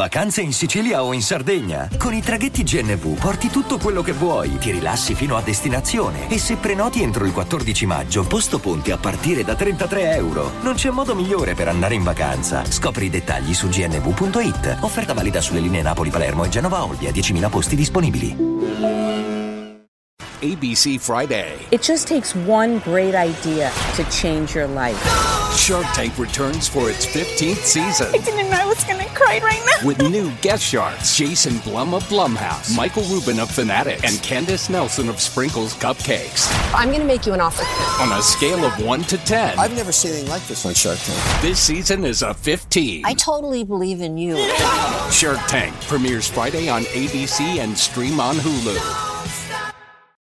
Vacanze in Sicilia o in Sardegna? Con i traghetti GNV porti tutto quello che vuoi, ti rilassi fino a destinazione e se prenoti entro il 14 maggio, posto ponti a partire da 33 euro. Non c'è modo migliore per andare in vacanza. Scopri i dettagli su gnv.it. Offerta valida sulle linee Napoli-Palermo e Genova-Olbia, 10.000 posti disponibili. ABC Friday. It just takes one great idea to change your life. Shark Tank returns for its 15th season. I didn't know I was going to cry right now. With new guest sharks Jason Blum of Blumhouse, Michael Rubin of Fanatics, and Candace Nelson of Sprinkles Cupcakes. I'm going to make you an offer. On a scale of 1 to 10, I've never seen anything like this on Shark Tank. this season is a 15. I totally believe in you. Shark Tank premieres Friday on ABC and stream on Hulu.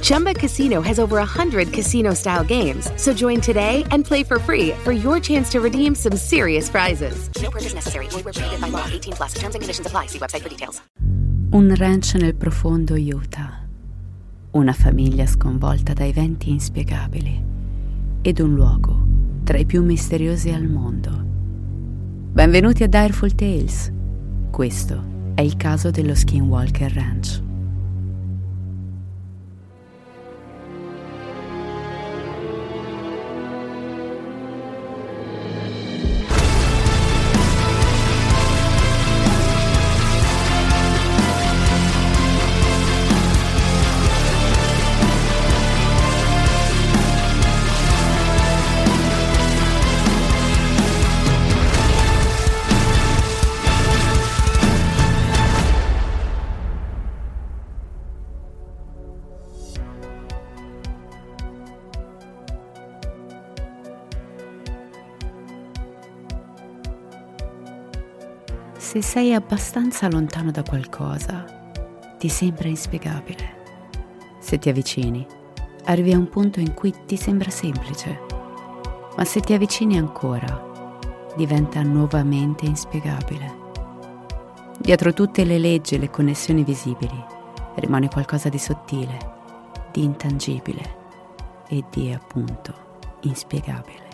Chumba Casino has over 100 casino style games. So join today and play for free for your chance to redeem some serious prizes. No purchase necessary. Void where prohibited by law. 18 plus. Terms and conditions apply. See website for details. Un ranch nel profondo Utah. Una famiglia sconvolta da eventi inspiegabili. Ed un luogo tra i più misteriosi al mondo. Benvenuti a Direful Tales. Questo è il caso dello Skinwalker Ranch. Se sei abbastanza lontano da qualcosa, ti sembra inspiegabile. Se ti avvicini, arrivi a un punto in cui ti sembra semplice. Ma se ti avvicini ancora, diventa nuovamente inspiegabile. Dietro tutte le leggi e le connessioni visibili rimane qualcosa di sottile, di intangibile e di appunto inspiegabile.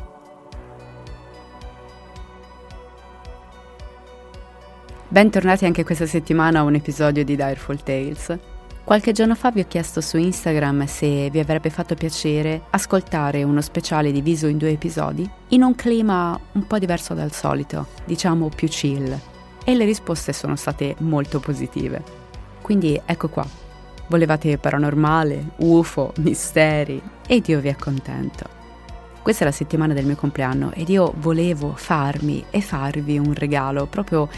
Bentornati anche questa settimana a un episodio di Direful Tales. Qualche giorno fa vi ho chiesto su Instagram se vi avrebbe fatto piacere ascoltare uno speciale diviso in due episodi in un clima un po' diverso dal solito, diciamo più chill. E le risposte sono state molto positive. Quindi ecco qua. Volevate paranormale, UFO, misteri ed io vi accontento. Questa è la settimana del mio compleanno ed io volevo farmi e farvi un regalo proprio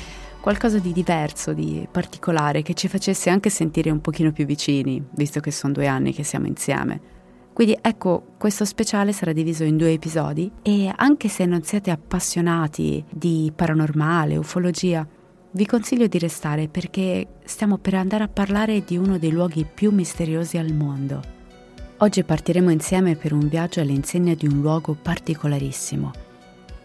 qualcosa di diverso, di particolare, che ci facesse anche sentire un pochino più vicini, visto che sono due anni che siamo insieme. Quindi ecco, questo speciale sarà diviso in due episodi e anche se non siete appassionati di paranormale, ufologia, vi consiglio di restare perché stiamo per andare a parlare di uno dei luoghi più misteriosi al mondo. Oggi partiremo insieme per un viaggio all'insegna di un luogo particolarissimo.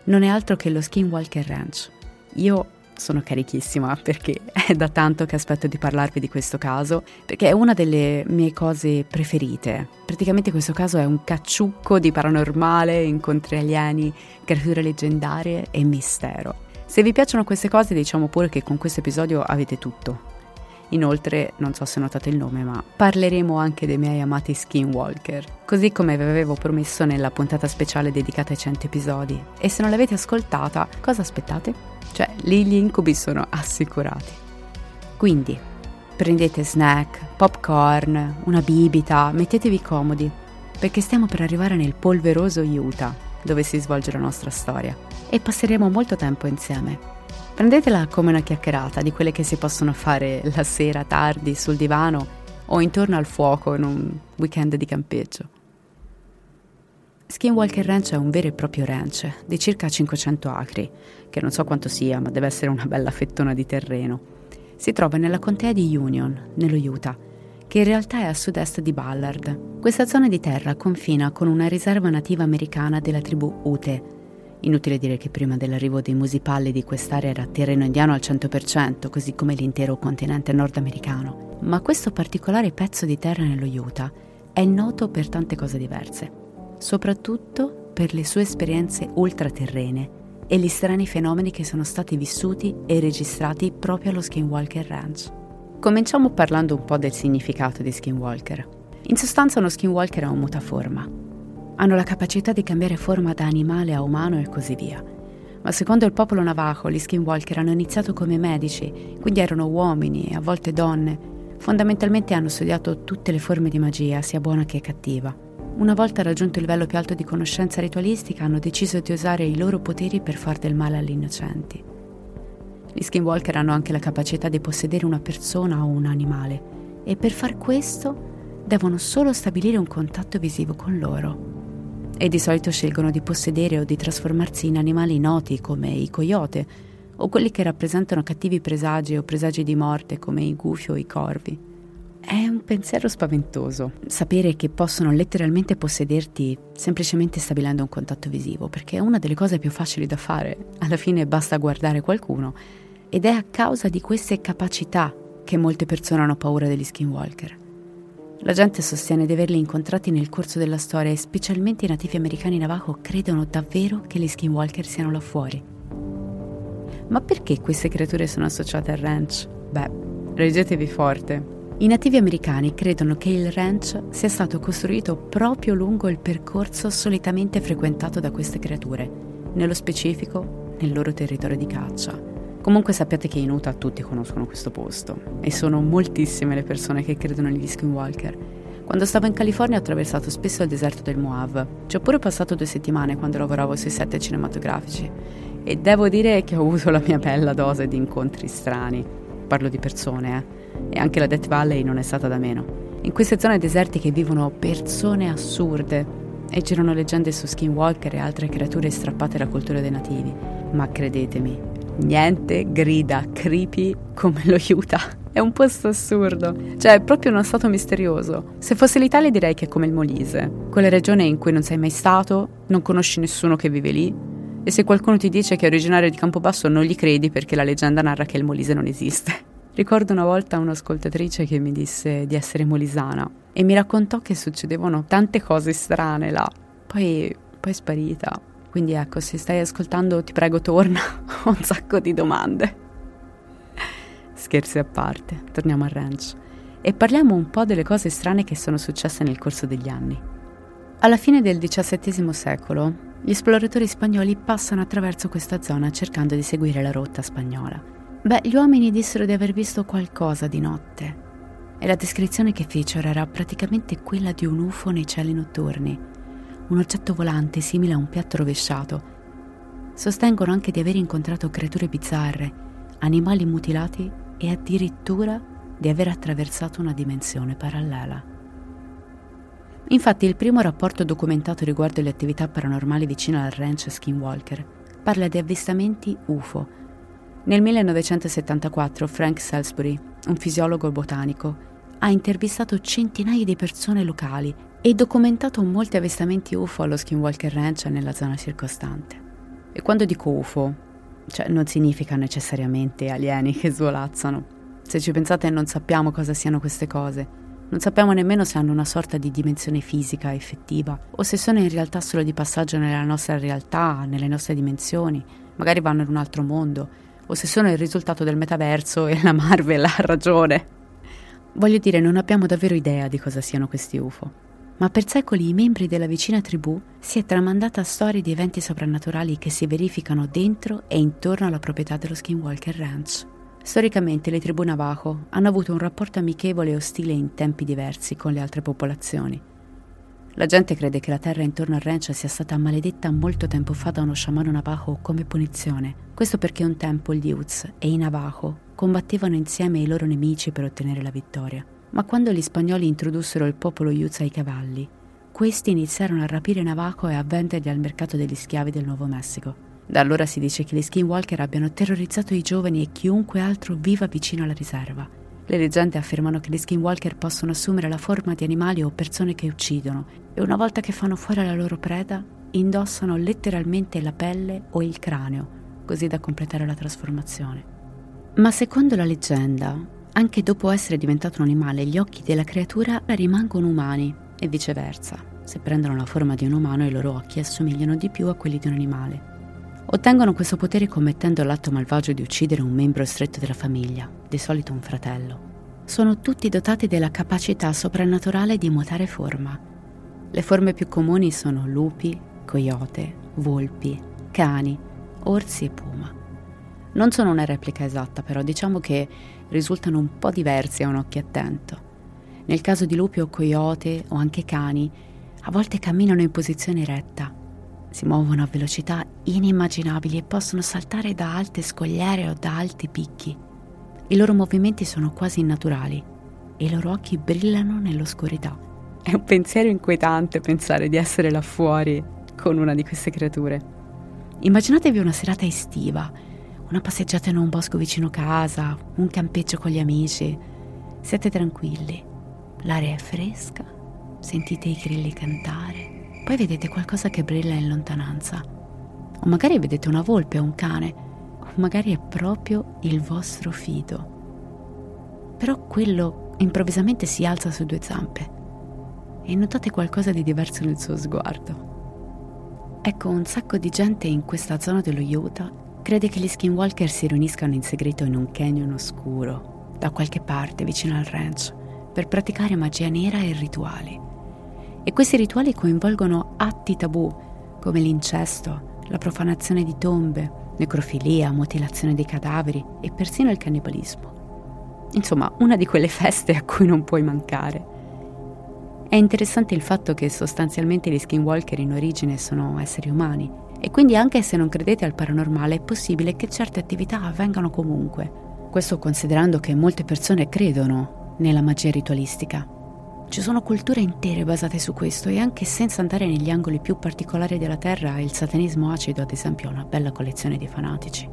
Non è altro che lo Skinwalker Ranch. Io sono carichissima perché è da tanto che aspetto di parlarvi di questo caso, perché è una delle mie cose preferite. Praticamente questo caso è un cacciucco di paranormale, incontri alieni, creature leggendarie e mistero. Se vi piacciono queste cose diciamo pure che con questo episodio avete tutto. Inoltre, non so se notate il nome, ma parleremo anche dei miei amati skinwalker, così come vi avevo promesso nella puntata speciale dedicata ai 100 episodi. E se non l'avete ascoltata, cosa aspettate? Cioè, lì gli incubi sono assicurati. Quindi, prendete snack, popcorn, una bibita, mettetevi comodi, perché stiamo per arrivare nel polveroso Utah, dove si svolge la nostra storia, e passeremo molto tempo insieme. Prendetela come una chiacchierata di quelle che si possono fare la sera tardi sul divano o intorno al fuoco in un weekend di campeggio. Skinwalker Ranch è un vero e proprio ranch di circa 500 acri, che non so quanto sia, ma deve essere una bella fettona di terreno. Si trova nella contea di Union, nello Utah, che in realtà è a sud-est di Ballard. Questa zona di terra confina con una riserva nativa americana della tribù Ute, Inutile dire che prima dell'arrivo dei musipalli di quest'area era terreno indiano al 100%, così come l'intero continente nordamericano. Ma questo particolare pezzo di terra nello Utah è noto per tante cose diverse, soprattutto per le sue esperienze ultraterrene e gli strani fenomeni che sono stati vissuti e registrati proprio allo Skinwalker Ranch. Cominciamo parlando un po' del significato di Skinwalker. In sostanza uno Skinwalker è un mutaforma, hanno la capacità di cambiare forma da animale a umano e così via. Ma secondo il popolo navajo, gli skinwalker hanno iniziato come medici, quindi erano uomini e a volte donne. Fondamentalmente hanno studiato tutte le forme di magia, sia buona che cattiva. Una volta raggiunto il livello più alto di conoscenza ritualistica, hanno deciso di usare i loro poteri per far del male agli innocenti. Gli skinwalker hanno anche la capacità di possedere una persona o un animale e per far questo devono solo stabilire un contatto visivo con loro e di solito scelgono di possedere o di trasformarsi in animali noti come i coyote o quelli che rappresentano cattivi presagi o presagi di morte come i gufi o i corvi. È un pensiero spaventoso sapere che possono letteralmente possederti semplicemente stabilendo un contatto visivo, perché è una delle cose più facili da fare. Alla fine basta guardare qualcuno ed è a causa di queste capacità che molte persone hanno paura degli skinwalker. La gente sostiene di averli incontrati nel corso della storia e specialmente i nativi americani Navajo credono davvero che gli skinwalker siano là fuori. Ma perché queste creature sono associate al ranch? Beh, reggetevi forte. I nativi americani credono che il ranch sia stato costruito proprio lungo il percorso solitamente frequentato da queste creature, nello specifico nel loro territorio di caccia. Comunque sappiate che in Utah tutti conoscono questo posto e sono moltissime le persone che credono negli skinwalker. Quando stavo in California ho attraversato spesso il deserto del Moab. Ci ho pure passato due settimane quando lavoravo sui set cinematografici e devo dire che ho avuto la mia bella dose di incontri strani. Parlo di persone, eh. E anche la Death Valley non è stata da meno. In queste zone desertiche vivono persone assurde e girano leggende su skinwalker e altre creature strappate alla cultura dei nativi. Ma credetemi, niente grida creepy come lo Utah. È un posto assurdo, cioè è proprio uno stato misterioso. Se fosse l'Italia direi che è come il Molise, quella regione in cui non sei mai stato, non conosci nessuno che vive lì e se qualcuno ti dice che è originario di Campobasso non gli credi perché la leggenda narra che il Molise non esiste. Ricordo una volta un'ascoltatrice che mi disse di essere molisana e mi raccontò che succedevano tante cose strane là. Poi, poi è sparita. Quindi ecco, se stai ascoltando ti prego torna, ho un sacco di domande. Scherzi a parte, torniamo al ranch e parliamo un po' delle cose strane che sono successe nel corso degli anni. Alla fine del XVII secolo, gli esploratori spagnoli passano attraverso questa zona cercando di seguire la rotta spagnola. Beh, gli uomini dissero di aver visto qualcosa di notte e la descrizione che fecero era praticamente quella di un UFO nei cieli notturni un oggetto volante simile a un piatto rovesciato. Sostengono anche di aver incontrato creature bizzarre, animali mutilati e addirittura di aver attraversato una dimensione parallela. Infatti il primo rapporto documentato riguardo le attività paranormali vicino al ranch Skinwalker parla di avvistamenti UFO. Nel 1974 Frank Salisbury, un fisiologo botanico, ha intervistato centinaia di persone locali e documentato molti avvistamenti UFO allo Skinwalker Ranch e nella zona circostante. E quando dico UFO, cioè non significa necessariamente alieni che svolazzano. Se ci pensate non sappiamo cosa siano queste cose. Non sappiamo nemmeno se hanno una sorta di dimensione fisica effettiva o se sono in realtà solo di passaggio nella nostra realtà, nelle nostre dimensioni, magari vanno in un altro mondo, o se sono il risultato del metaverso e la Marvel ha ragione. Voglio dire, non abbiamo davvero idea di cosa siano questi UFO ma per secoli i membri della vicina tribù si è tramandata storie di eventi soprannaturali che si verificano dentro e intorno alla proprietà dello Skinwalker Ranch. Storicamente le tribù Navajo hanno avuto un rapporto amichevole e ostile in tempi diversi con le altre popolazioni. La gente crede che la terra intorno al ranch sia stata maledetta molto tempo fa da uno sciamano Navajo come punizione. Questo perché un tempo gli Utes e i Navajo combattevano insieme ai loro nemici per ottenere la vittoria. Ma quando gli spagnoli introdussero il popolo Yuz ai cavalli, questi iniziarono a rapire Navajo e a venderli al mercato degli schiavi del Nuovo Messico. Da allora si dice che gli skinwalker abbiano terrorizzato i giovani e chiunque altro viva vicino alla riserva. Le leggende affermano che gli skinwalker possono assumere la forma di animali o persone che uccidono e una volta che fanno fuori la loro preda, indossano letteralmente la pelle o il cranio, così da completare la trasformazione. Ma secondo la leggenda, anche dopo essere diventato un animale, gli occhi della creatura rimangono umani e viceversa. Se prendono la forma di un umano, i loro occhi assomigliano di più a quelli di un animale. Ottengono questo potere commettendo l'atto malvagio di uccidere un membro stretto della famiglia, di solito un fratello. Sono tutti dotati della capacità soprannaturale di mutare forma. Le forme più comuni sono lupi, coyote, volpi, cani, orsi e puma. Non sono una replica esatta, però diciamo che risultano un po' diversi a un occhio attento. Nel caso di lupi o coyote o anche cani, a volte camminano in posizione retta, si muovono a velocità inimmaginabili e possono saltare da alte scogliere o da alti picchi. I loro movimenti sono quasi innaturali e i loro occhi brillano nell'oscurità. È un pensiero inquietante pensare di essere là fuori con una di queste creature. Immaginatevi una serata estiva, una passeggiata in un bosco vicino casa, un campeggio con gli amici. Siete tranquilli, l'aria è fresca, sentite i grilli cantare, poi vedete qualcosa che brilla in lontananza. O magari vedete una volpe o un cane, o magari è proprio il vostro fido. Però quello improvvisamente si alza su due zampe e notate qualcosa di diverso nel suo sguardo. Ecco, un sacco di gente in questa zona dello Utah crede che gli skinwalker si riuniscano in segreto in un canyon oscuro, da qualche parte vicino al ranch, per praticare magia nera e rituali. E questi rituali coinvolgono atti tabù, come l'incesto, la profanazione di tombe, necrofilia, mutilazione dei cadaveri e persino il cannibalismo. Insomma, una di quelle feste a cui non puoi mancare. È interessante il fatto che sostanzialmente gli skinwalker in origine sono esseri umani e quindi anche se non credete al paranormale è possibile che certe attività avvengano comunque. Questo considerando che molte persone credono nella magia ritualistica. Ci sono culture intere basate su questo e anche senza andare negli angoli più particolari della Terra, il satanismo acido ad esempio ha una bella collezione di fanatici.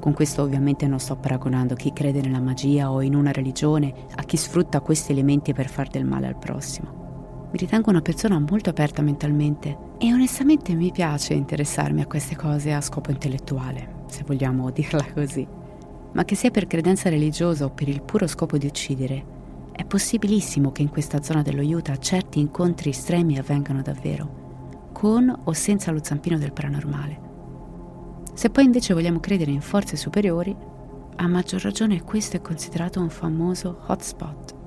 Con questo ovviamente non sto paragonando chi crede nella magia o in una religione a chi sfrutta questi elementi per far del male al prossimo. Mi ritengo una persona molto aperta mentalmente e onestamente mi piace interessarmi a queste cose a scopo intellettuale, se vogliamo dirla così. Ma che sia per credenza religiosa o per il puro scopo di uccidere, è possibilissimo che in questa zona dello Utah certi incontri estremi avvengano davvero, con o senza lo zampino del paranormale. Se poi invece vogliamo credere in forze superiori, a maggior ragione questo è considerato un famoso hotspot.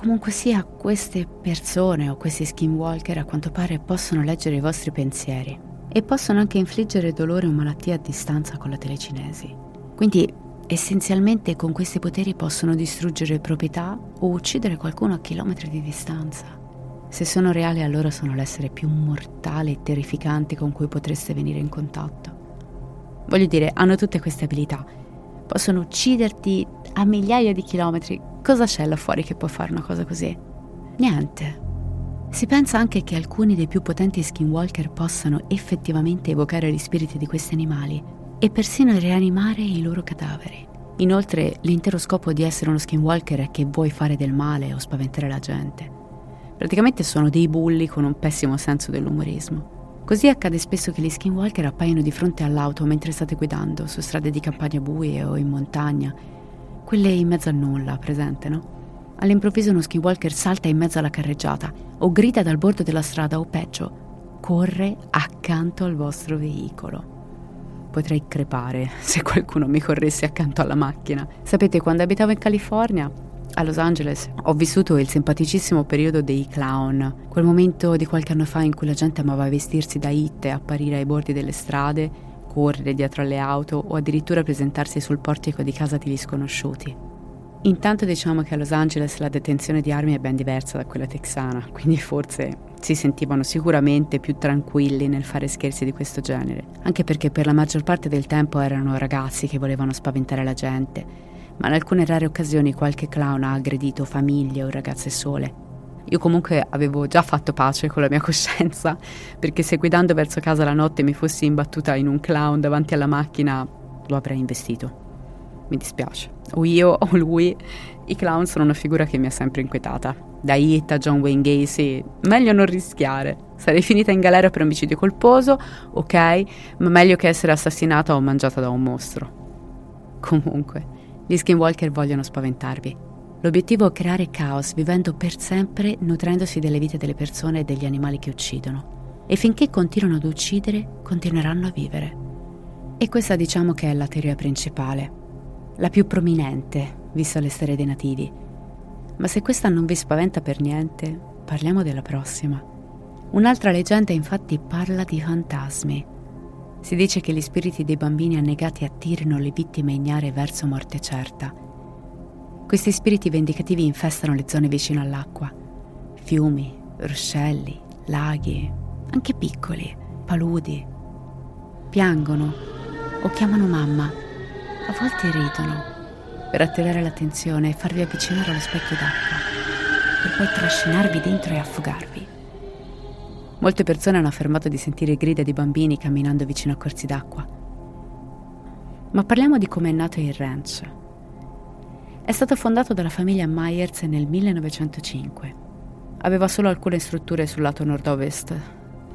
Comunque sia, queste persone o questi skinwalker a quanto pare possono leggere i vostri pensieri e possono anche infliggere dolore o malattia a distanza con la telecinesi. Quindi essenzialmente con questi poteri possono distruggere proprietà o uccidere qualcuno a chilometri di distanza. Se sono reali allora sono l'essere più mortale e terrificante con cui potreste venire in contatto. Voglio dire, hanno tutte queste abilità. Possono ucciderti a migliaia di chilometri Cosa c'è là fuori che può fare una cosa così? Niente. Si pensa anche che alcuni dei più potenti skinwalker possano effettivamente evocare gli spiriti di questi animali e persino rianimare i loro cadaveri. Inoltre, l'intero scopo di essere uno skinwalker è che vuoi fare del male o spaventare la gente. Praticamente sono dei bulli con un pessimo senso dell'umorismo. Così accade spesso che gli skinwalker appaiono di fronte all'auto mentre state guidando, su strade di campagna buie o in montagna, quelle in mezzo al nulla, presente, no? All'improvviso uno skinwalker salta in mezzo alla carreggiata o grida dal bordo della strada o peggio, corre accanto al vostro veicolo. Potrei crepare se qualcuno mi corresse accanto alla macchina. Sapete, quando abitavo in California, a Los Angeles, ho vissuto il simpaticissimo periodo dei clown, quel momento di qualche anno fa in cui la gente amava vestirsi da hit e apparire ai bordi delle strade correre dietro alle auto o addirittura presentarsi sul portico di casa degli sconosciuti. Intanto diciamo che a Los Angeles la detenzione di armi è ben diversa da quella texana, quindi forse si sentivano sicuramente più tranquilli nel fare scherzi di questo genere, anche perché per la maggior parte del tempo erano ragazzi che volevano spaventare la gente, ma in alcune rare occasioni qualche clown ha aggredito famiglie o ragazze sole io comunque avevo già fatto pace con la mia coscienza, perché se guidando verso casa la notte mi fossi imbattuta in un clown davanti alla macchina, lo avrei investito. Mi dispiace. O io o lui, i clown sono una figura che mi ha sempre inquietata. Da Hit a John Wayne Gacy, meglio non rischiare. Sarei finita in galera per omicidio colposo, ok, ma meglio che essere assassinata o mangiata da un mostro. Comunque, gli skinwalker vogliono spaventarvi. L'obiettivo è creare caos vivendo per sempre nutrendosi delle vite delle persone e degli animali che uccidono. E finché continuano ad uccidere, continueranno a vivere. E questa diciamo che è la teoria principale, la più prominente, vista le storie dei nativi. Ma se questa non vi spaventa per niente, parliamo della prossima. Un'altra leggenda infatti parla di fantasmi. Si dice che gli spiriti dei bambini annegati attirino le vittime ignare verso morte certa. Questi spiriti vendicativi infestano le zone vicino all'acqua. Fiumi, ruscelli, laghi, anche piccoli, paludi. Piangono o chiamano mamma a volte ridono per attirare l'attenzione e farvi avvicinare allo specchio d'acqua, per poi trascinarvi dentro e affogarvi. Molte persone hanno affermato di sentire grida di bambini camminando vicino a corsi d'acqua. Ma parliamo di come è nato il ranch. È stato fondato dalla famiglia Myers nel 1905. Aveva solo alcune strutture sul lato nord-ovest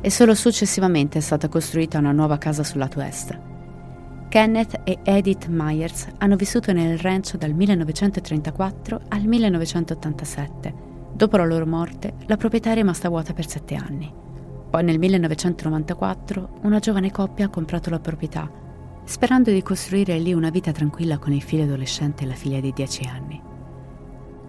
e solo successivamente è stata costruita una nuova casa sul lato est. Kenneth e Edith Myers hanno vissuto nel ranch dal 1934 al 1987. Dopo la loro morte, la proprietà è rimasta vuota per sette anni. Poi nel 1994 una giovane coppia ha comprato la proprietà, sperando di costruire lì una vita tranquilla con il figlio adolescente e la figlia di 10 anni.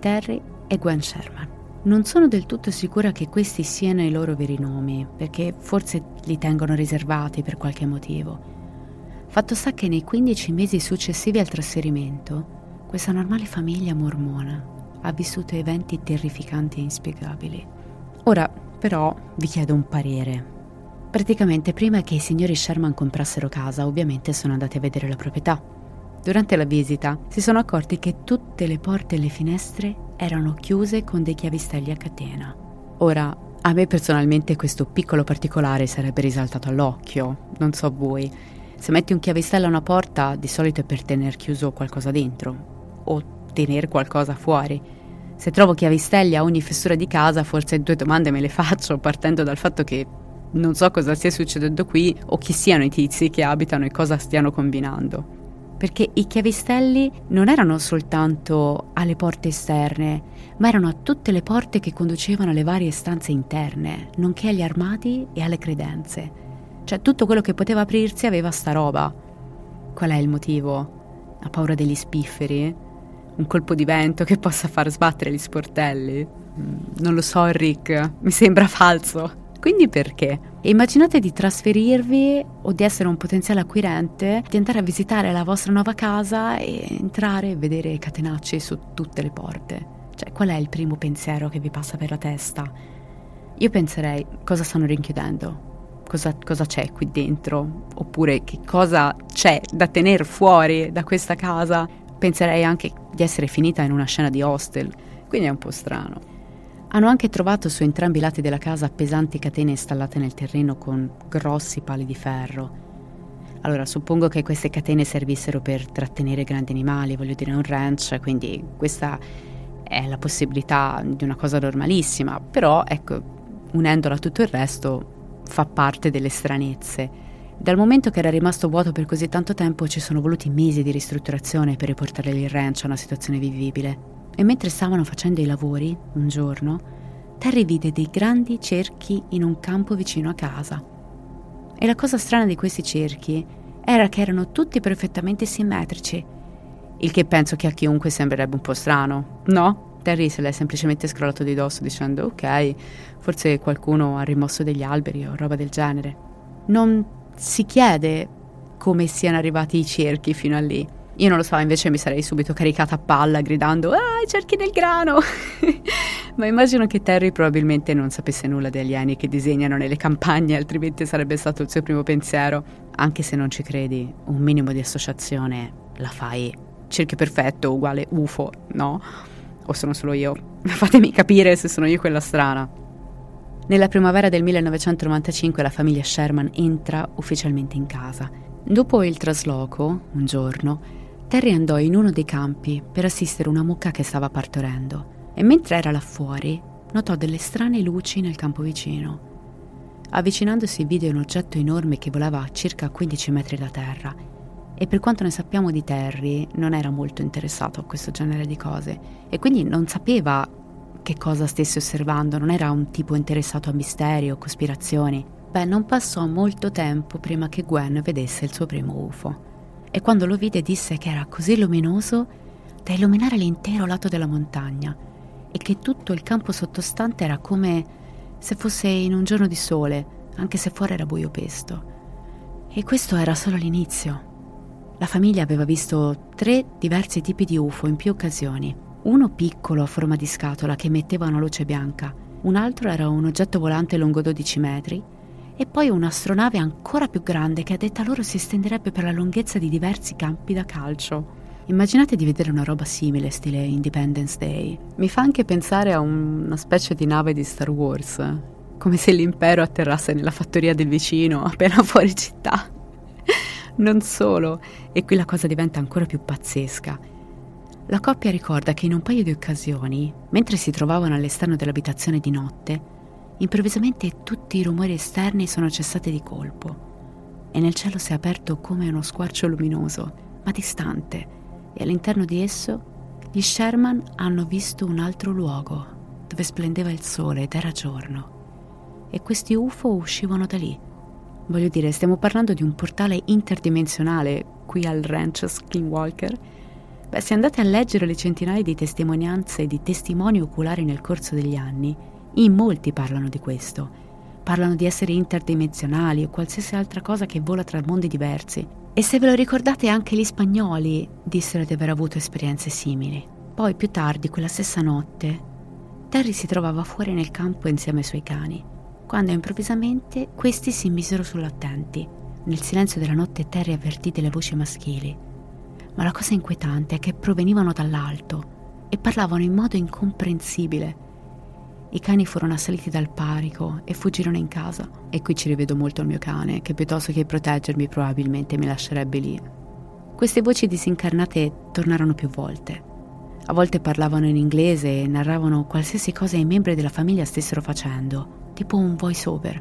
Terry e Gwen Sherman. Non sono del tutto sicura che questi siano i loro veri nomi, perché forse li tengono riservati per qualche motivo. Fatto sta che nei 15 mesi successivi al trasferimento, questa normale famiglia mormona ha vissuto eventi terrificanti e inspiegabili. Ora, però, vi chiedo un parere. Praticamente prima che i signori Sherman comprassero casa, ovviamente sono andati a vedere la proprietà. Durante la visita si sono accorti che tutte le porte e le finestre erano chiuse con dei chiavistelli a catena. Ora, a me personalmente questo piccolo particolare sarebbe risaltato all'occhio, non so voi, se metti un chiavistello a una porta, di solito è per tener chiuso qualcosa dentro o tenere qualcosa fuori. Se trovo chiavistelli a ogni fessura di casa, forse due domande me le faccio partendo dal fatto che non so cosa stia succedendo qui o chi siano i tizi che abitano e cosa stiano combinando. Perché i chiavistelli non erano soltanto alle porte esterne, ma erano a tutte le porte che conducevano alle varie stanze interne, nonché agli armadi e alle credenze. Cioè tutto quello che poteva aprirsi aveva sta roba. Qual è il motivo? Ha paura degli spifferi? Un colpo di vento che possa far sbattere gli sportelli? Mm, non lo so, Rick, mi sembra falso. Quindi perché? Immaginate di trasferirvi o di essere un potenziale acquirente, di andare a visitare la vostra nuova casa e entrare e vedere catenacci su tutte le porte. Cioè, qual è il primo pensiero che vi passa per la testa? Io penserei cosa stanno rinchiudendo? cosa, cosa c'è qui dentro, oppure che cosa c'è da tenere fuori da questa casa, penserei anche di essere finita in una scena di hostel, quindi è un po' strano. Hanno anche trovato su entrambi i lati della casa pesanti catene installate nel terreno con grossi pali di ferro. Allora, suppongo che queste catene servissero per trattenere grandi animali, voglio dire un ranch, quindi questa è la possibilità di una cosa normalissima, però ecco, unendola a tutto il resto, fa parte delle stranezze. Dal momento che era rimasto vuoto per così tanto tempo ci sono voluti mesi di ristrutturazione per riportare il ranch a una situazione vivibile. E mentre stavano facendo i lavori, un giorno, Terry vide dei grandi cerchi in un campo vicino a casa. E la cosa strana di questi cerchi era che erano tutti perfettamente simmetrici, il che penso che a chiunque sembrerebbe un po' strano, no? Terry se l'è semplicemente scrollato di dosso dicendo ok, forse qualcuno ha rimosso degli alberi o roba del genere. Non si chiede come siano arrivati i cerchi fino a lì. Io non lo so, invece mi sarei subito caricata a palla gridando Ah, i cerchi del grano! Ma immagino che Terry probabilmente non sapesse nulla degli alieni che disegnano nelle campagne, altrimenti sarebbe stato il suo primo pensiero. Anche se non ci credi, un minimo di associazione la fai. Cerchio perfetto uguale UFO, no? O sono solo io? Fatemi capire se sono io quella strana. Nella primavera del 1995 la famiglia Sherman entra ufficialmente in casa. Dopo il trasloco, un giorno, Terry andò in uno dei campi per assistere una mucca che stava partorendo e mentre era là fuori notò delle strane luci nel campo vicino. Avvicinandosi vide un oggetto enorme che volava a circa 15 metri da terra e per quanto ne sappiamo di Terry non era molto interessato a questo genere di cose e quindi non sapeva che cosa stesse osservando, non era un tipo interessato a misteri o cospirazioni. Beh, non passò molto tempo prima che Gwen vedesse il suo primo UFO e quando lo vide disse che era così luminoso da illuminare l'intero lato della montagna e che tutto il campo sottostante era come se fosse in un giorno di sole, anche se fuori era buio pesto. E questo era solo l'inizio. La famiglia aveva visto tre diversi tipi di UFO in più occasioni uno piccolo a forma di scatola che emetteva una luce bianca, un altro era un oggetto volante lungo 12 metri e poi un'astronave ancora più grande che a detta loro si estenderebbe per la lunghezza di diversi campi da calcio. Immaginate di vedere una roba simile, stile Independence Day. Mi fa anche pensare a una specie di nave di Star Wars, come se l'impero atterrasse nella fattoria del vicino, appena fuori città. non solo, e qui la cosa diventa ancora più pazzesca. La coppia ricorda che in un paio di occasioni, mentre si trovavano all'esterno dell'abitazione di notte, improvvisamente tutti i rumori esterni sono cessati di colpo e nel cielo si è aperto come uno squarcio luminoso, ma distante, e all'interno di esso gli Sherman hanno visto un altro luogo dove splendeva il sole ed era giorno. E questi UFO uscivano da lì. Voglio dire, stiamo parlando di un portale interdimensionale qui al ranch Skinwalker Beh, se andate a leggere le centinaia di testimonianze e di testimoni oculari nel corso degli anni, in molti parlano di questo. Parlano di esseri interdimensionali o qualsiasi altra cosa che vola tra mondi diversi. E se ve lo ricordate anche gli spagnoli dissero di aver avuto esperienze simili. Poi più tardi, quella stessa notte, Terry si trovava fuori nel campo insieme ai suoi cani, quando improvvisamente questi si misero sull'attenti. Nel silenzio della notte Terry avvertì delle voci maschili ma la cosa inquietante è che provenivano dall'alto e parlavano in modo incomprensibile. I cani furono assaliti dal panico e fuggirono in casa. E qui ci rivedo molto il mio cane, che piuttosto che proteggermi probabilmente mi lascerebbe lì. Queste voci disincarnate tornarono più volte. A volte parlavano in inglese e narravano qualsiasi cosa i membri della famiglia stessero facendo, tipo un voice over.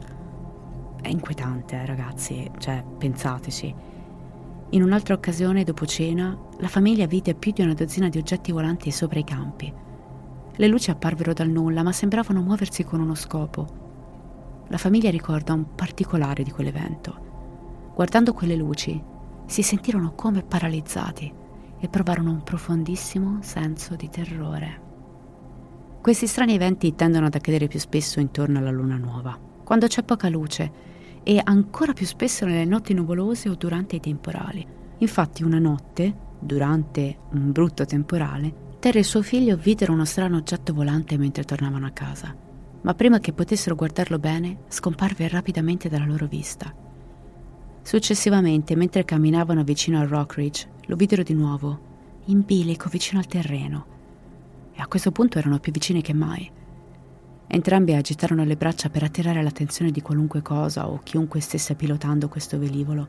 È inquietante, ragazzi, cioè pensateci. In un'altra occasione, dopo cena, la famiglia vide più di una dozzina di oggetti volanti sopra i campi. Le luci apparvero dal nulla, ma sembravano muoversi con uno scopo. La famiglia ricorda un particolare di quell'evento. Guardando quelle luci, si sentirono come paralizzati e provarono un profondissimo senso di terrore. Questi strani eventi tendono ad accadere più spesso intorno alla luna nuova, quando c'è poca luce e ancora più spesso nelle notti nuvolose o durante i temporali. Infatti una notte, durante un brutto temporale, Terry e suo figlio videro uno strano oggetto volante mentre tornavano a casa, ma prima che potessero guardarlo bene, scomparve rapidamente dalla loro vista. Successivamente, mentre camminavano vicino al Rock Ridge, lo videro di nuovo, in bilico vicino al terreno, e a questo punto erano più vicini che mai. Entrambi agitarono le braccia per attirare l'attenzione di qualunque cosa o chiunque stesse pilotando questo velivolo,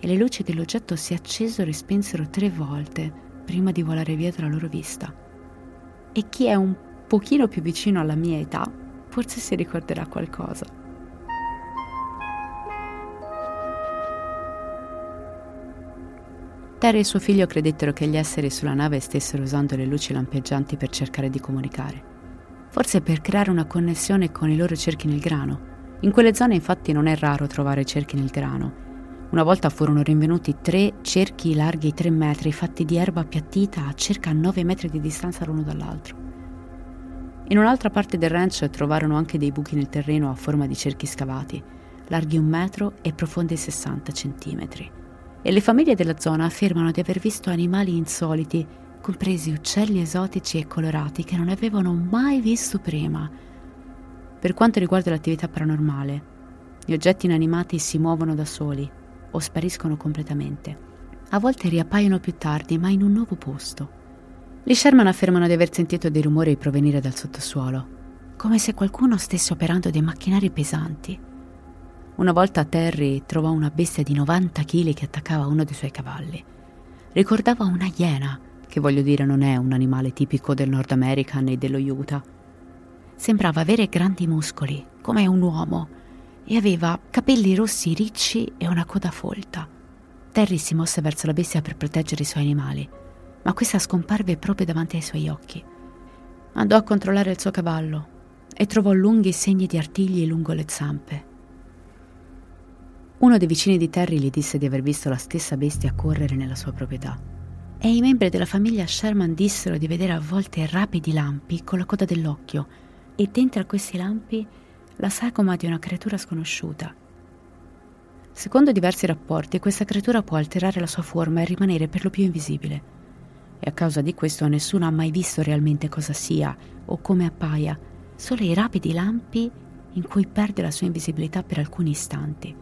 e le luci dell'oggetto si accesero e spensero tre volte prima di volare via dalla loro vista. E chi è un pochino più vicino alla mia età forse si ricorderà qualcosa. Terry e suo figlio credettero che gli esseri sulla nave stessero usando le luci lampeggianti per cercare di comunicare forse per creare una connessione con i loro cerchi nel grano. In quelle zone infatti non è raro trovare cerchi nel grano. Una volta furono rinvenuti tre cerchi larghi 3 metri fatti di erba appiattita a circa 9 metri di distanza l'uno dall'altro. In un'altra parte del ranch trovarono anche dei buchi nel terreno a forma di cerchi scavati, larghi un metro e profondi 60 centimetri. E le famiglie della zona affermano di aver visto animali insoliti compresi uccelli esotici e colorati che non avevano mai visto prima. Per quanto riguarda l'attività paranormale, gli oggetti inanimati si muovono da soli o spariscono completamente. A volte riappaiono più tardi, ma in un nuovo posto. Gli Sherman affermano di aver sentito dei rumori provenire dal sottosuolo, come se qualcuno stesse operando dei macchinari pesanti. Una volta Terry trovò una bestia di 90 kg che attaccava uno dei suoi cavalli. Ricordava una iena che voglio dire non è un animale tipico del Nord America né dello Utah. Sembrava avere grandi muscoli, come un uomo, e aveva capelli rossi ricci e una coda folta. Terry si mosse verso la bestia per proteggere i suoi animali, ma questa scomparve proprio davanti ai suoi occhi. Andò a controllare il suo cavallo e trovò lunghi segni di artigli lungo le zampe. Uno dei vicini di Terry gli disse di aver visto la stessa bestia correre nella sua proprietà. E i membri della famiglia Sherman dissero di vedere a volte rapidi lampi con la coda dell'occhio e dentro a questi lampi la sagoma di una creatura sconosciuta. Secondo diversi rapporti, questa creatura può alterare la sua forma e rimanere per lo più invisibile. E a causa di questo nessuno ha mai visto realmente cosa sia o come appaia, solo i rapidi lampi in cui perde la sua invisibilità per alcuni istanti.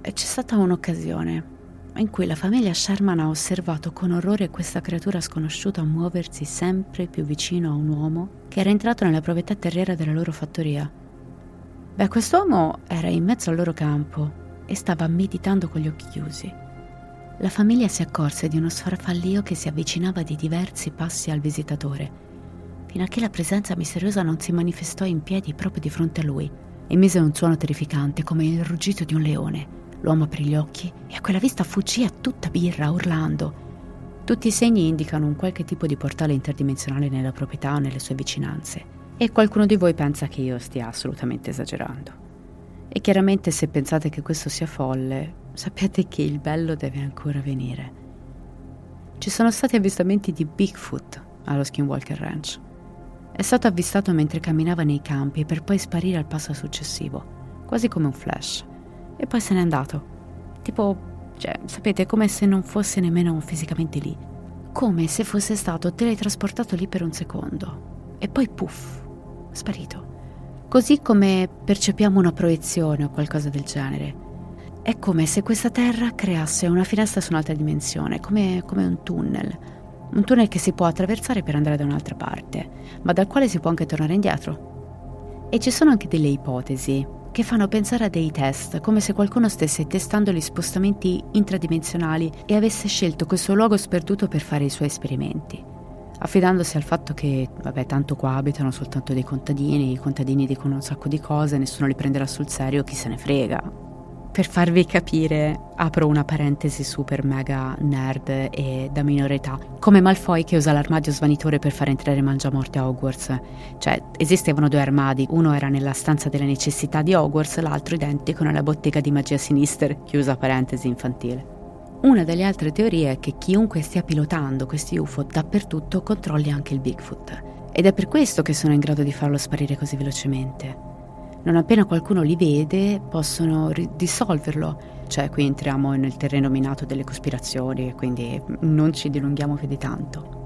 E c'è stata un'occasione in cui la famiglia Sherman ha osservato con orrore questa creatura sconosciuta muoversi sempre più vicino a un uomo che era entrato nella proprietà terriera della loro fattoria. Beh, quest'uomo era in mezzo al loro campo e stava meditando con gli occhi chiusi. La famiglia si accorse di uno sfarfallio che si avvicinava di diversi passi al visitatore, fino a che la presenza misteriosa non si manifestò in piedi proprio di fronte a lui. Emise un suono terrificante come il ruggito di un leone. L'uomo aprì gli occhi e a quella vista fuggì a tutta birra, urlando. Tutti i segni indicano un qualche tipo di portale interdimensionale nella proprietà o nelle sue vicinanze. E qualcuno di voi pensa che io stia assolutamente esagerando. E chiaramente se pensate che questo sia folle, sappiate che il bello deve ancora venire. Ci sono stati avvistamenti di Bigfoot allo Skinwalker Ranch. È stato avvistato mentre camminava nei campi per poi sparire al passo successivo, quasi come un flash. E poi se n'è andato. Tipo, cioè, sapete, come se non fosse nemmeno fisicamente lì. Come se fosse stato teletrasportato lì per un secondo. E poi puff, sparito così come percepiamo una proiezione o qualcosa del genere. È come se questa Terra creasse una finestra su un'altra dimensione, come, come un tunnel. Un tunnel che si può attraversare per andare da un'altra parte, ma dal quale si può anche tornare indietro. E ci sono anche delle ipotesi che fanno pensare a dei test, come se qualcuno stesse testando gli spostamenti intradimensionali e avesse scelto questo luogo sperduto per fare i suoi esperimenti affidandosi al fatto che, vabbè, tanto qua abitano soltanto dei contadini, i contadini dicono un sacco di cose, nessuno li prenderà sul serio, chi se ne frega. Per farvi capire, apro una parentesi super mega nerd e da minore età, come Malfoy che usa l'armadio svanitore per far entrare Mangiamorte a Hogwarts. Cioè, esistevano due armadi, uno era nella stanza delle necessità di Hogwarts, l'altro identico nella bottega di magia sinister, chiusa parentesi infantile. Una delle altre teorie è che chiunque stia pilotando questi UFO dappertutto controlli anche il Bigfoot. Ed è per questo che sono in grado di farlo sparire così velocemente. Non appena qualcuno li vede, possono ri- dissolverlo. Cioè, qui entriamo nel terreno minato delle cospirazioni, quindi non ci dilunghiamo più di tanto.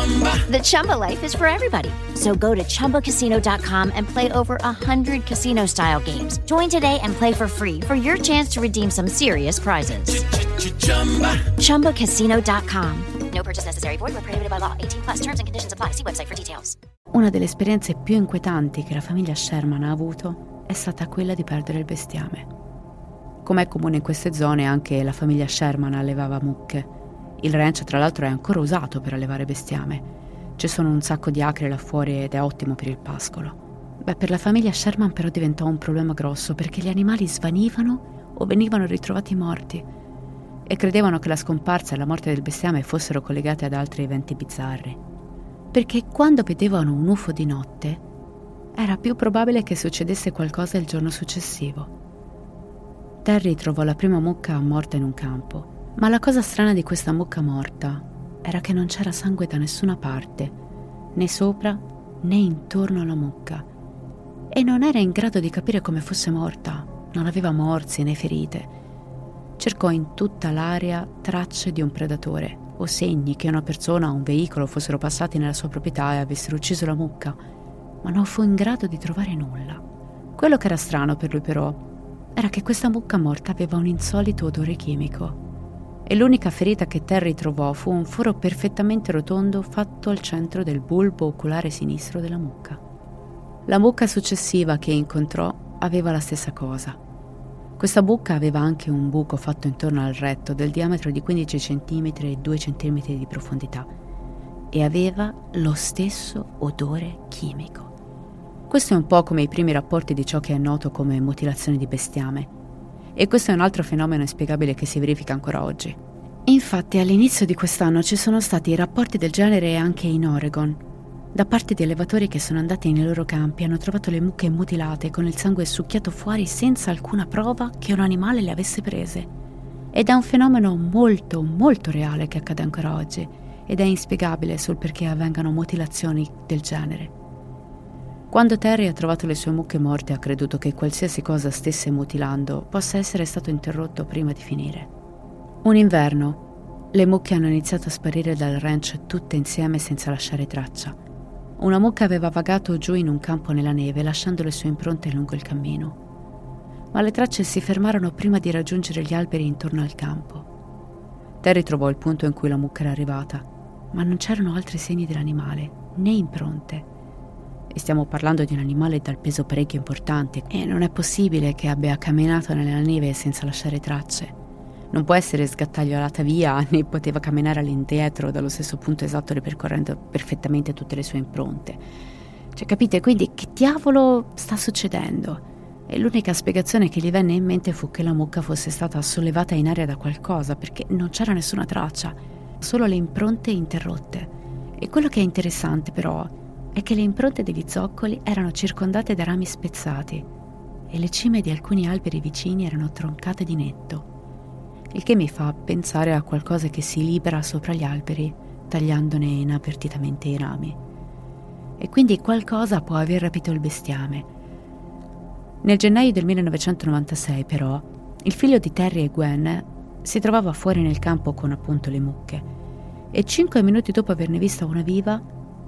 The Chumba life is for everybody. So go to ChumbaCasino.com and play over 100 casino style games. Join today and play for free for your chance to redeem some serious prizes. ChumbaCasino.com. No purchase necessary. Void where prohibited by law. 18 plus. Terms and conditions apply. See website for details. Una delle esperienze più inquietanti che la famiglia Sherman ha avuto è stata quella di perdere il bestiame. Come è comune in queste zone, anche la famiglia Sherman allevava mucche. Il ranch, tra l'altro, è ancora usato per allevare bestiame. Ci sono un sacco di acre là fuori ed è ottimo per il pascolo. Beh, per la famiglia Sherman però diventò un problema grosso perché gli animali svanivano o venivano ritrovati morti e credevano che la scomparsa e la morte del bestiame fossero collegate ad altri eventi bizzarri. Perché quando vedevano un UFO di notte, era più probabile che succedesse qualcosa il giorno successivo. Terry trovò la prima mucca morta in un campo, ma la cosa strana di questa mucca morta era che non c'era sangue da nessuna parte, né sopra né intorno alla mucca, e non era in grado di capire come fosse morta. non aveva morsi né ferite. Cercò in tutta l'area tracce di un predatore o segni che una persona o un veicolo fossero passati nella sua proprietà e avessero ucciso la mucca, ma non fu in grado di trovare nulla. Quello che era strano per lui però era che questa mucca morta aveva un insolito odore chimico e l'unica ferita che Terry trovò fu un foro perfettamente rotondo fatto al centro del bulbo oculare sinistro della mucca. La mucca successiva che incontrò aveva la stessa cosa. Questa mucca aveva anche un buco fatto intorno al retto del diametro di 15 cm e 2 cm di profondità e aveva lo stesso odore chimico. Questo è un po' come i primi rapporti di ciò che è noto come mutilazione di bestiame e questo è un altro fenomeno inspiegabile che si verifica ancora oggi. Infatti all'inizio di quest'anno ci sono stati rapporti del genere anche in Oregon, da parte di allevatori che sono andati nei loro campi hanno trovato le mucche mutilate con il sangue succhiato fuori senza alcuna prova che un animale le avesse prese. Ed è un fenomeno molto, molto reale che accade ancora oggi ed è inspiegabile sul perché avvengano mutilazioni del genere. Quando Terry ha trovato le sue mucche morte ha creduto che qualsiasi cosa stesse mutilando possa essere stato interrotto prima di finire. Un inverno, le mucche hanno iniziato a sparire dal ranch tutte insieme senza lasciare traccia. Una mucca aveva vagato giù in un campo nella neve lasciando le sue impronte lungo il cammino. Ma le tracce si fermarono prima di raggiungere gli alberi intorno al campo. Terry trovò il punto in cui la mucca era arrivata, ma non c'erano altri segni dell'animale, né impronte e stiamo parlando di un animale dal peso parecchio importante e non è possibile che abbia camminato nella neve senza lasciare tracce. Non può essere sgattagliolata via né poteva camminare all'indietro dallo stesso punto esatto ripercorrendo perfettamente tutte le sue impronte. Cioè capite? Quindi che diavolo sta succedendo? E l'unica spiegazione che gli venne in mente fu che la mucca fosse stata sollevata in aria da qualcosa perché non c'era nessuna traccia, solo le impronte interrotte. E quello che è interessante però è che le impronte degli zoccoli erano circondate da rami spezzati e le cime di alcuni alberi vicini erano troncate di netto, il che mi fa pensare a qualcosa che si libera sopra gli alberi tagliandone inavvertitamente i rami. E quindi qualcosa può aver rapito il bestiame. Nel gennaio del 1996, però, il figlio di Terry e Gwen si trovava fuori nel campo con appunto le mucche e cinque minuti dopo averne vista una viva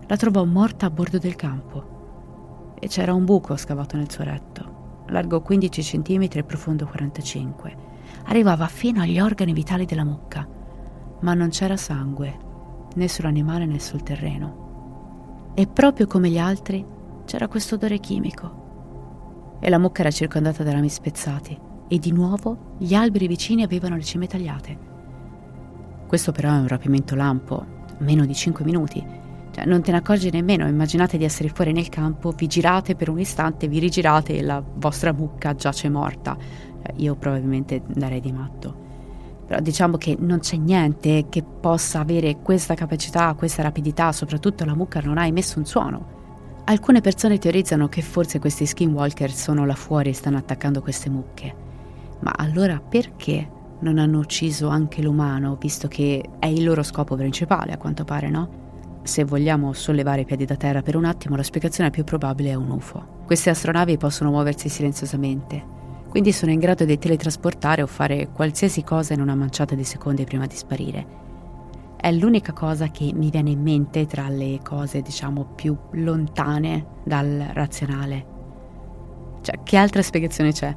la trovò morta a bordo del campo e c'era un buco scavato nel suo letto, largo 15 cm e profondo 45. Arrivava fino agli organi vitali della mucca, ma non c'era sangue, né sull'animale né sul terreno. E proprio come gli altri c'era questo odore chimico. E la mucca era circondata da rami spezzati e di nuovo gli alberi vicini avevano le cime tagliate. Questo però è un rapimento lampo, meno di 5 minuti, cioè, non te ne accorgi nemmeno, immaginate di essere fuori nel campo, vi girate per un istante, vi rigirate e la vostra mucca giace morta. Cioè, io probabilmente darei di matto. Però diciamo che non c'è niente che possa avere questa capacità, questa rapidità, soprattutto la mucca non ha emesso un suono. Alcune persone teorizzano che forse questi skinwalker sono là fuori e stanno attaccando queste mucche. Ma allora perché non hanno ucciso anche l'umano, visto che è il loro scopo principale, a quanto pare, no? Se vogliamo sollevare i piedi da terra per un attimo, la spiegazione più probabile è un UFO. Queste astronavi possono muoversi silenziosamente, quindi sono in grado di teletrasportare o fare qualsiasi cosa in una manciata di secondi prima di sparire. È l'unica cosa che mi viene in mente tra le cose, diciamo, più lontane dal razionale. Cioè, che altra spiegazione c'è?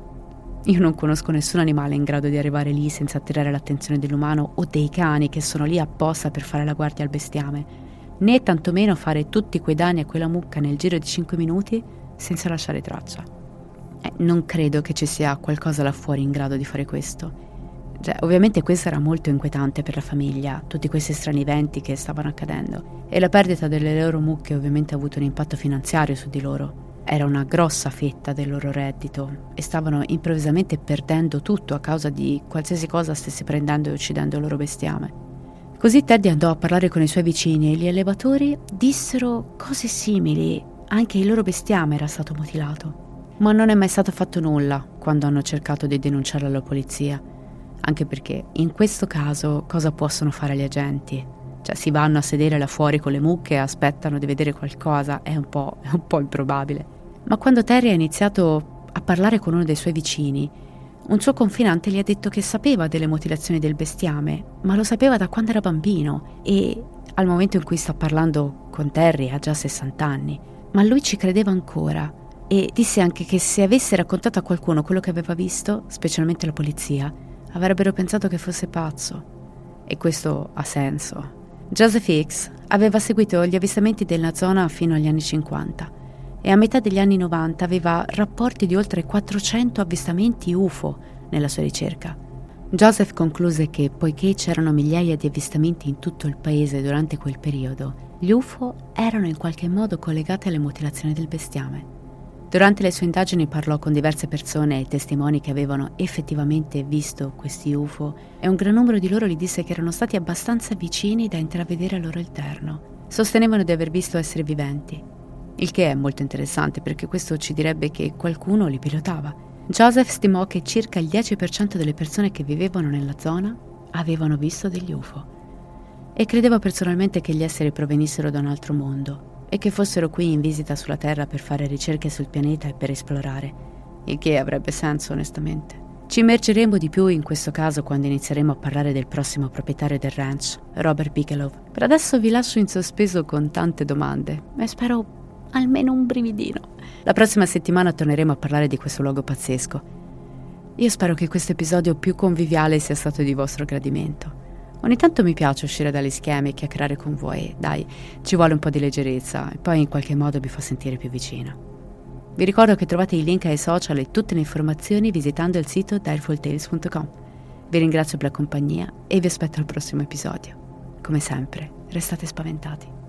Io non conosco nessun animale in grado di arrivare lì senza attirare l'attenzione dell'umano o dei cani che sono lì apposta per fare la guardia al bestiame né tantomeno fare tutti quei danni a quella mucca nel giro di 5 minuti senza lasciare traccia. Eh, non credo che ci sia qualcosa là fuori in grado di fare questo. Cioè, ovviamente questo era molto inquietante per la famiglia, tutti questi strani eventi che stavano accadendo. E la perdita delle loro mucche ovviamente ha avuto un impatto finanziario su di loro. Era una grossa fetta del loro reddito e stavano improvvisamente perdendo tutto a causa di qualsiasi cosa stesse prendendo e uccidendo il loro bestiame. Così Teddy andò a parlare con i suoi vicini e gli allevatori dissero cose simili, anche il loro bestiame era stato mutilato. Ma non è mai stato fatto nulla quando hanno cercato di denunciarlo alla polizia, anche perché in questo caso cosa possono fare gli agenti? Cioè si vanno a sedere là fuori con le mucche e aspettano di vedere qualcosa, è un po', è un po improbabile. Ma quando Terry ha iniziato a parlare con uno dei suoi vicini, un suo confinante gli ha detto che sapeva delle mutilazioni del bestiame, ma lo sapeva da quando era bambino e al momento in cui sta parlando con Terry ha già 60 anni. Ma lui ci credeva ancora e disse anche che se avesse raccontato a qualcuno quello che aveva visto, specialmente la polizia, avrebbero pensato che fosse pazzo. E questo ha senso. Joseph Hicks aveva seguito gli avvistamenti della zona fino agli anni 50 e a metà degli anni 90 aveva rapporti di oltre 400 avvistamenti UFO nella sua ricerca. Joseph concluse che poiché c'erano migliaia di avvistamenti in tutto il paese durante quel periodo, gli UFO erano in qualche modo collegati alle mutilazioni del bestiame. Durante le sue indagini parlò con diverse persone e testimoni che avevano effettivamente visto questi UFO e un gran numero di loro gli disse che erano stati abbastanza vicini da intravedere al loro interno. Sostenevano di aver visto esseri viventi, il che è molto interessante perché questo ci direbbe che qualcuno li pilotava. Joseph stimò che circa il 10% delle persone che vivevano nella zona avevano visto degli UFO e credeva personalmente che gli esseri provenissero da un altro mondo e che fossero qui in visita sulla Terra per fare ricerche sul pianeta e per esplorare, il che avrebbe senso onestamente. Ci immergeremo di più in questo caso quando inizieremo a parlare del prossimo proprietario del ranch, Robert Bigelow. Per adesso vi lascio in sospeso con tante domande e spero almeno un brividino. La prossima settimana torneremo a parlare di questo luogo pazzesco. Io spero che questo episodio più conviviale sia stato di vostro gradimento. Ogni tanto mi piace uscire dagli schemi e chiacchierare con voi, dai, ci vuole un po' di leggerezza e poi in qualche modo vi fa sentire più vicina. Vi ricordo che trovate i link ai social e tutte le informazioni visitando il sito direfultales.com. Vi ringrazio per la compagnia e vi aspetto al prossimo episodio. Come sempre, restate spaventati.